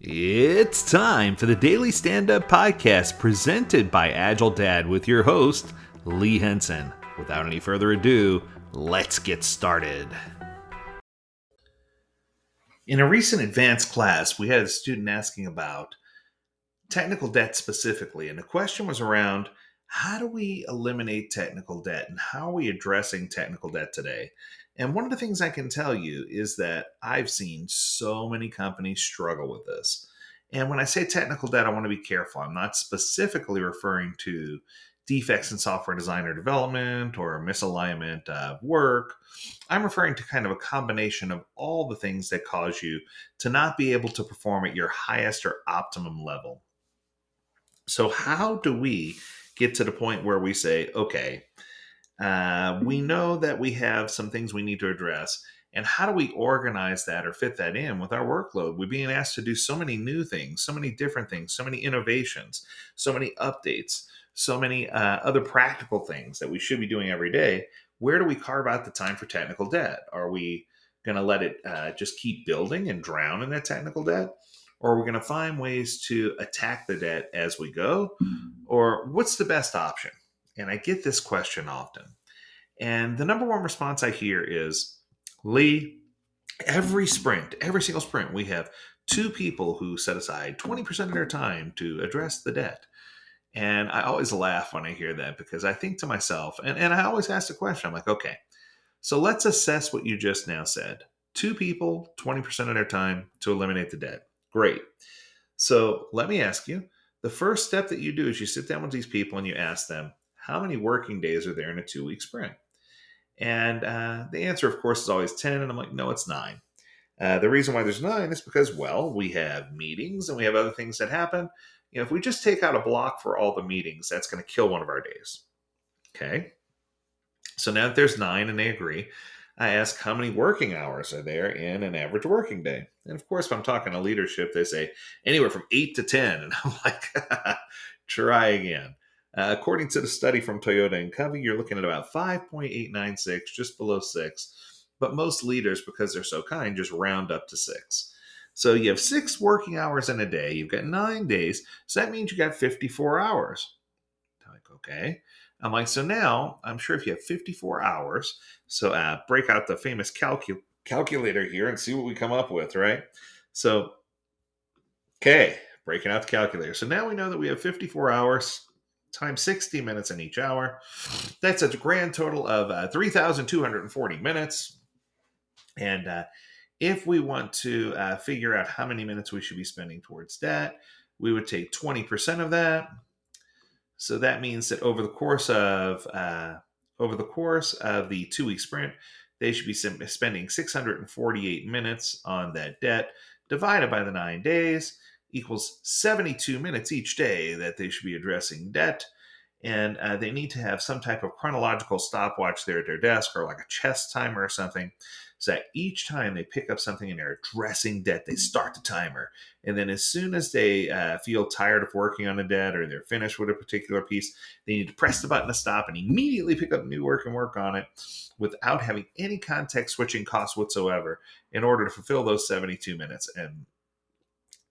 It's time for the Daily Stand Up Podcast presented by Agile Dad with your host, Lee Henson. Without any further ado, let's get started. In a recent advanced class, we had a student asking about technical debt specifically, and the question was around how do we eliminate technical debt and how are we addressing technical debt today? And one of the things I can tell you is that I've seen so many companies struggle with this. And when I say technical debt, I want to be careful. I'm not specifically referring to defects in software design or development or misalignment of work. I'm referring to kind of a combination of all the things that cause you to not be able to perform at your highest or optimum level. So, how do we get to the point where we say, okay, uh, we know that we have some things we need to address. And how do we organize that or fit that in with our workload? We're being asked to do so many new things, so many different things, so many innovations, so many updates, so many uh, other practical things that we should be doing every day. Where do we carve out the time for technical debt? Are we going to let it uh, just keep building and drown in that technical debt? Or are we going to find ways to attack the debt as we go? Or what's the best option? And I get this question often. And the number one response I hear is Lee, every sprint, every single sprint, we have two people who set aside 20% of their time to address the debt. And I always laugh when I hear that because I think to myself, and, and I always ask the question I'm like, okay, so let's assess what you just now said. Two people, 20% of their time to eliminate the debt. Great. So let me ask you the first step that you do is you sit down with these people and you ask them, how many working days are there in a two week sprint? And uh, the answer, of course, is always 10. And I'm like, no, it's nine. Uh, the reason why there's nine is because, well, we have meetings and we have other things that happen. You know, if we just take out a block for all the meetings, that's going to kill one of our days. Okay. So now that there's nine and they agree, I ask how many working hours are there in an average working day? And of course, if I'm talking to leadership, they say anywhere from eight to 10. And I'm like, try again. Uh, according to the study from Toyota and Covey, you're looking at about 5.896, just below six. But most leaders, because they're so kind, just round up to six. So you have six working hours in a day. You've got nine days. So that means you got 54 hours. I'm like, okay. I'm like, so now I'm sure if you have 54 hours, so uh, break out the famous calcul- calculator here and see what we come up with, right? So, okay, breaking out the calculator. So now we know that we have 54 hours times 60 minutes in each hour. That's a grand total of uh, 3,240 minutes. And uh, if we want to uh, figure out how many minutes we should be spending towards that, we would take 20% of that. So that means that over the course of uh, over the course of the two week sprint, they should be spending 648 minutes on that debt divided by the nine days equals 72 minutes each day that they should be addressing debt. And uh, they need to have some type of chronological stopwatch there at their desk or like a chess timer or something. So that each time they pick up something and they're addressing debt, they start the timer. And then as soon as they uh, feel tired of working on a debt or they're finished with a particular piece, they need to press the button to stop and immediately pick up new work and work on it without having any context switching costs whatsoever in order to fulfill those 72 minutes. And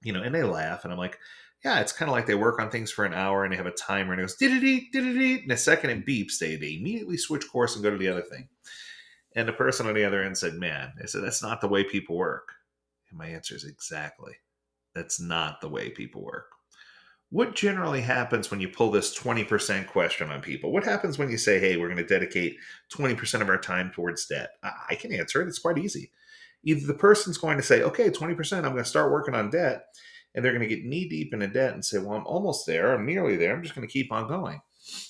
you know, and they laugh, and I'm like, yeah, it's kind of like they work on things for an hour and they have a timer and it goes did did in a second it beeps. They they immediately switch course and go to the other thing. And the person on the other end said, "Man," I said, "That's not the way people work." And my answer is exactly, that's not the way people work. What generally happens when you pull this 20% question on people? What happens when you say, hey, we're going to dedicate 20% of our time towards debt? I can answer it. It's quite easy either the person's going to say, okay, 20%, I'm going to start working on debt, and they're going to get knee deep in a debt and say, well, I'm almost there, I'm nearly there, I'm just going to keep on going.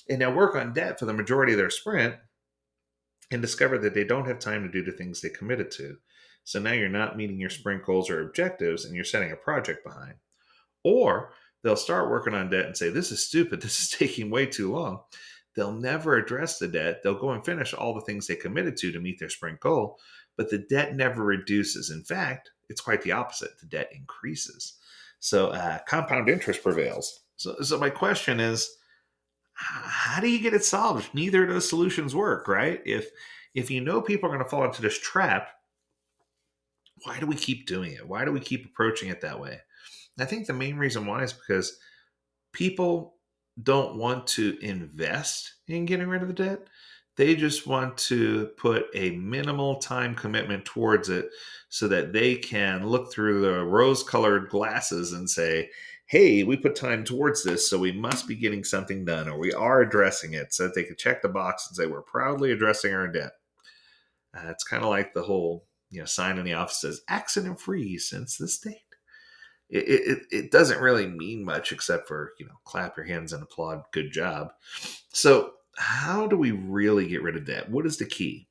And now work on debt for the majority of their sprint and discover that they don't have time to do the things they committed to. So now you're not meeting your sprint goals or objectives and you're setting a project behind. Or they'll start working on debt and say, this is stupid, this is taking way too long. They'll never address the debt. They'll go and finish all the things they committed to to meet their sprint goal, but the debt never reduces. In fact, it's quite the opposite. The debt increases. So uh, compound interest prevails. So, so my question is, how do you get it solved? Neither of those solutions work, right? If if you know people are going to fall into this trap, why do we keep doing it? Why do we keep approaching it that way? I think the main reason why is because people don't want to invest in getting rid of the debt. They just want to put a minimal time commitment towards it so that they can look through the rose colored glasses and say, hey, we put time towards this, so we must be getting something done, or we are addressing it, so that they can check the box and say, we're proudly addressing our debt. Uh, it's kind of like the whole you know sign in the office says accident free since this date. It, it, it doesn't really mean much except for you know clap your hands and applaud good job so how do we really get rid of debt? What is the key?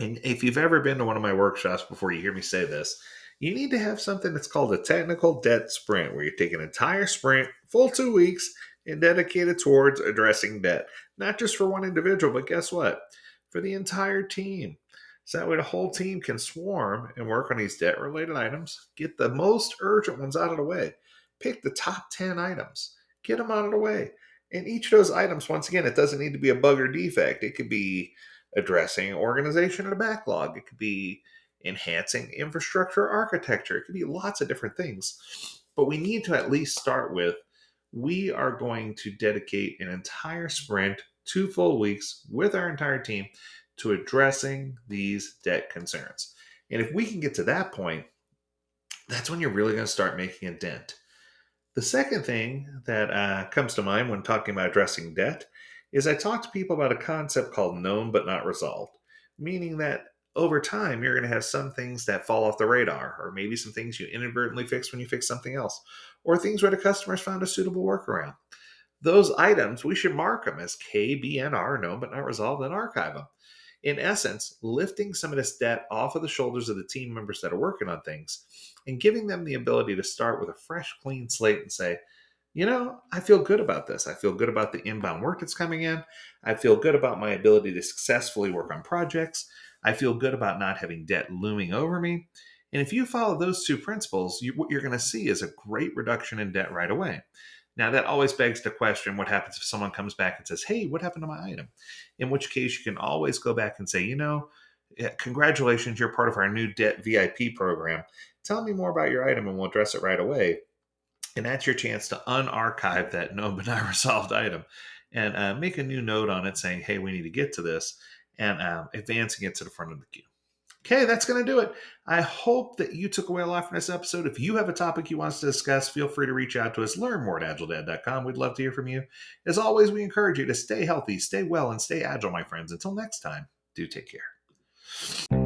And if you've ever been to one of my workshops before you hear me say this you need to have something that's called a technical debt sprint where you take an entire sprint full two weeks and dedicate it towards addressing debt. Not just for one individual but guess what? For the entire team. So that way the whole team can swarm and work on these debt related items, get the most urgent ones out of the way, pick the top 10 items, get them out of the way. And each of those items, once again, it doesn't need to be a bug or defect. It could be addressing organization and a backlog. It could be enhancing infrastructure architecture. It could be lots of different things. But we need to at least start with we are going to dedicate an entire sprint, two full weeks with our entire team to addressing these debt concerns. And if we can get to that point, that's when you're really going to start making a dent. The second thing that uh, comes to mind when talking about addressing debt is I talk to people about a concept called known but not resolved, meaning that over time you're going to have some things that fall off the radar, or maybe some things you inadvertently fix when you fix something else, or things where the customer's found a suitable workaround. Those items, we should mark them as KBNR, known but not resolved, and archive them in essence, lifting some of this debt off of the shoulders of the team members that are working on things and giving them the ability to start with a fresh, clean slate and say, you know, I feel good about this. I feel good about the inbound work that's coming in. I feel good about my ability to successfully work on projects. I feel good about not having debt looming over me. And if you follow those two principles, you, what you're going to see is a great reduction in debt right away. Now, that always begs the question what happens if someone comes back and says, Hey, what happened to my item? In which case, you can always go back and say, You know, congratulations, you're part of our new debt VIP program. Tell me more about your item and we'll address it right away. And that's your chance to unarchive that known but not resolved item and uh, make a new note on it saying, Hey, we need to get to this and um, advancing it to the front of the queue. Okay, that's going to do it. I hope that you took away a lot from this episode. If you have a topic you want us to discuss, feel free to reach out to us. Learn more at agiledad.com. We'd love to hear from you. As always, we encourage you to stay healthy, stay well, and stay agile, my friends. Until next time, do take care.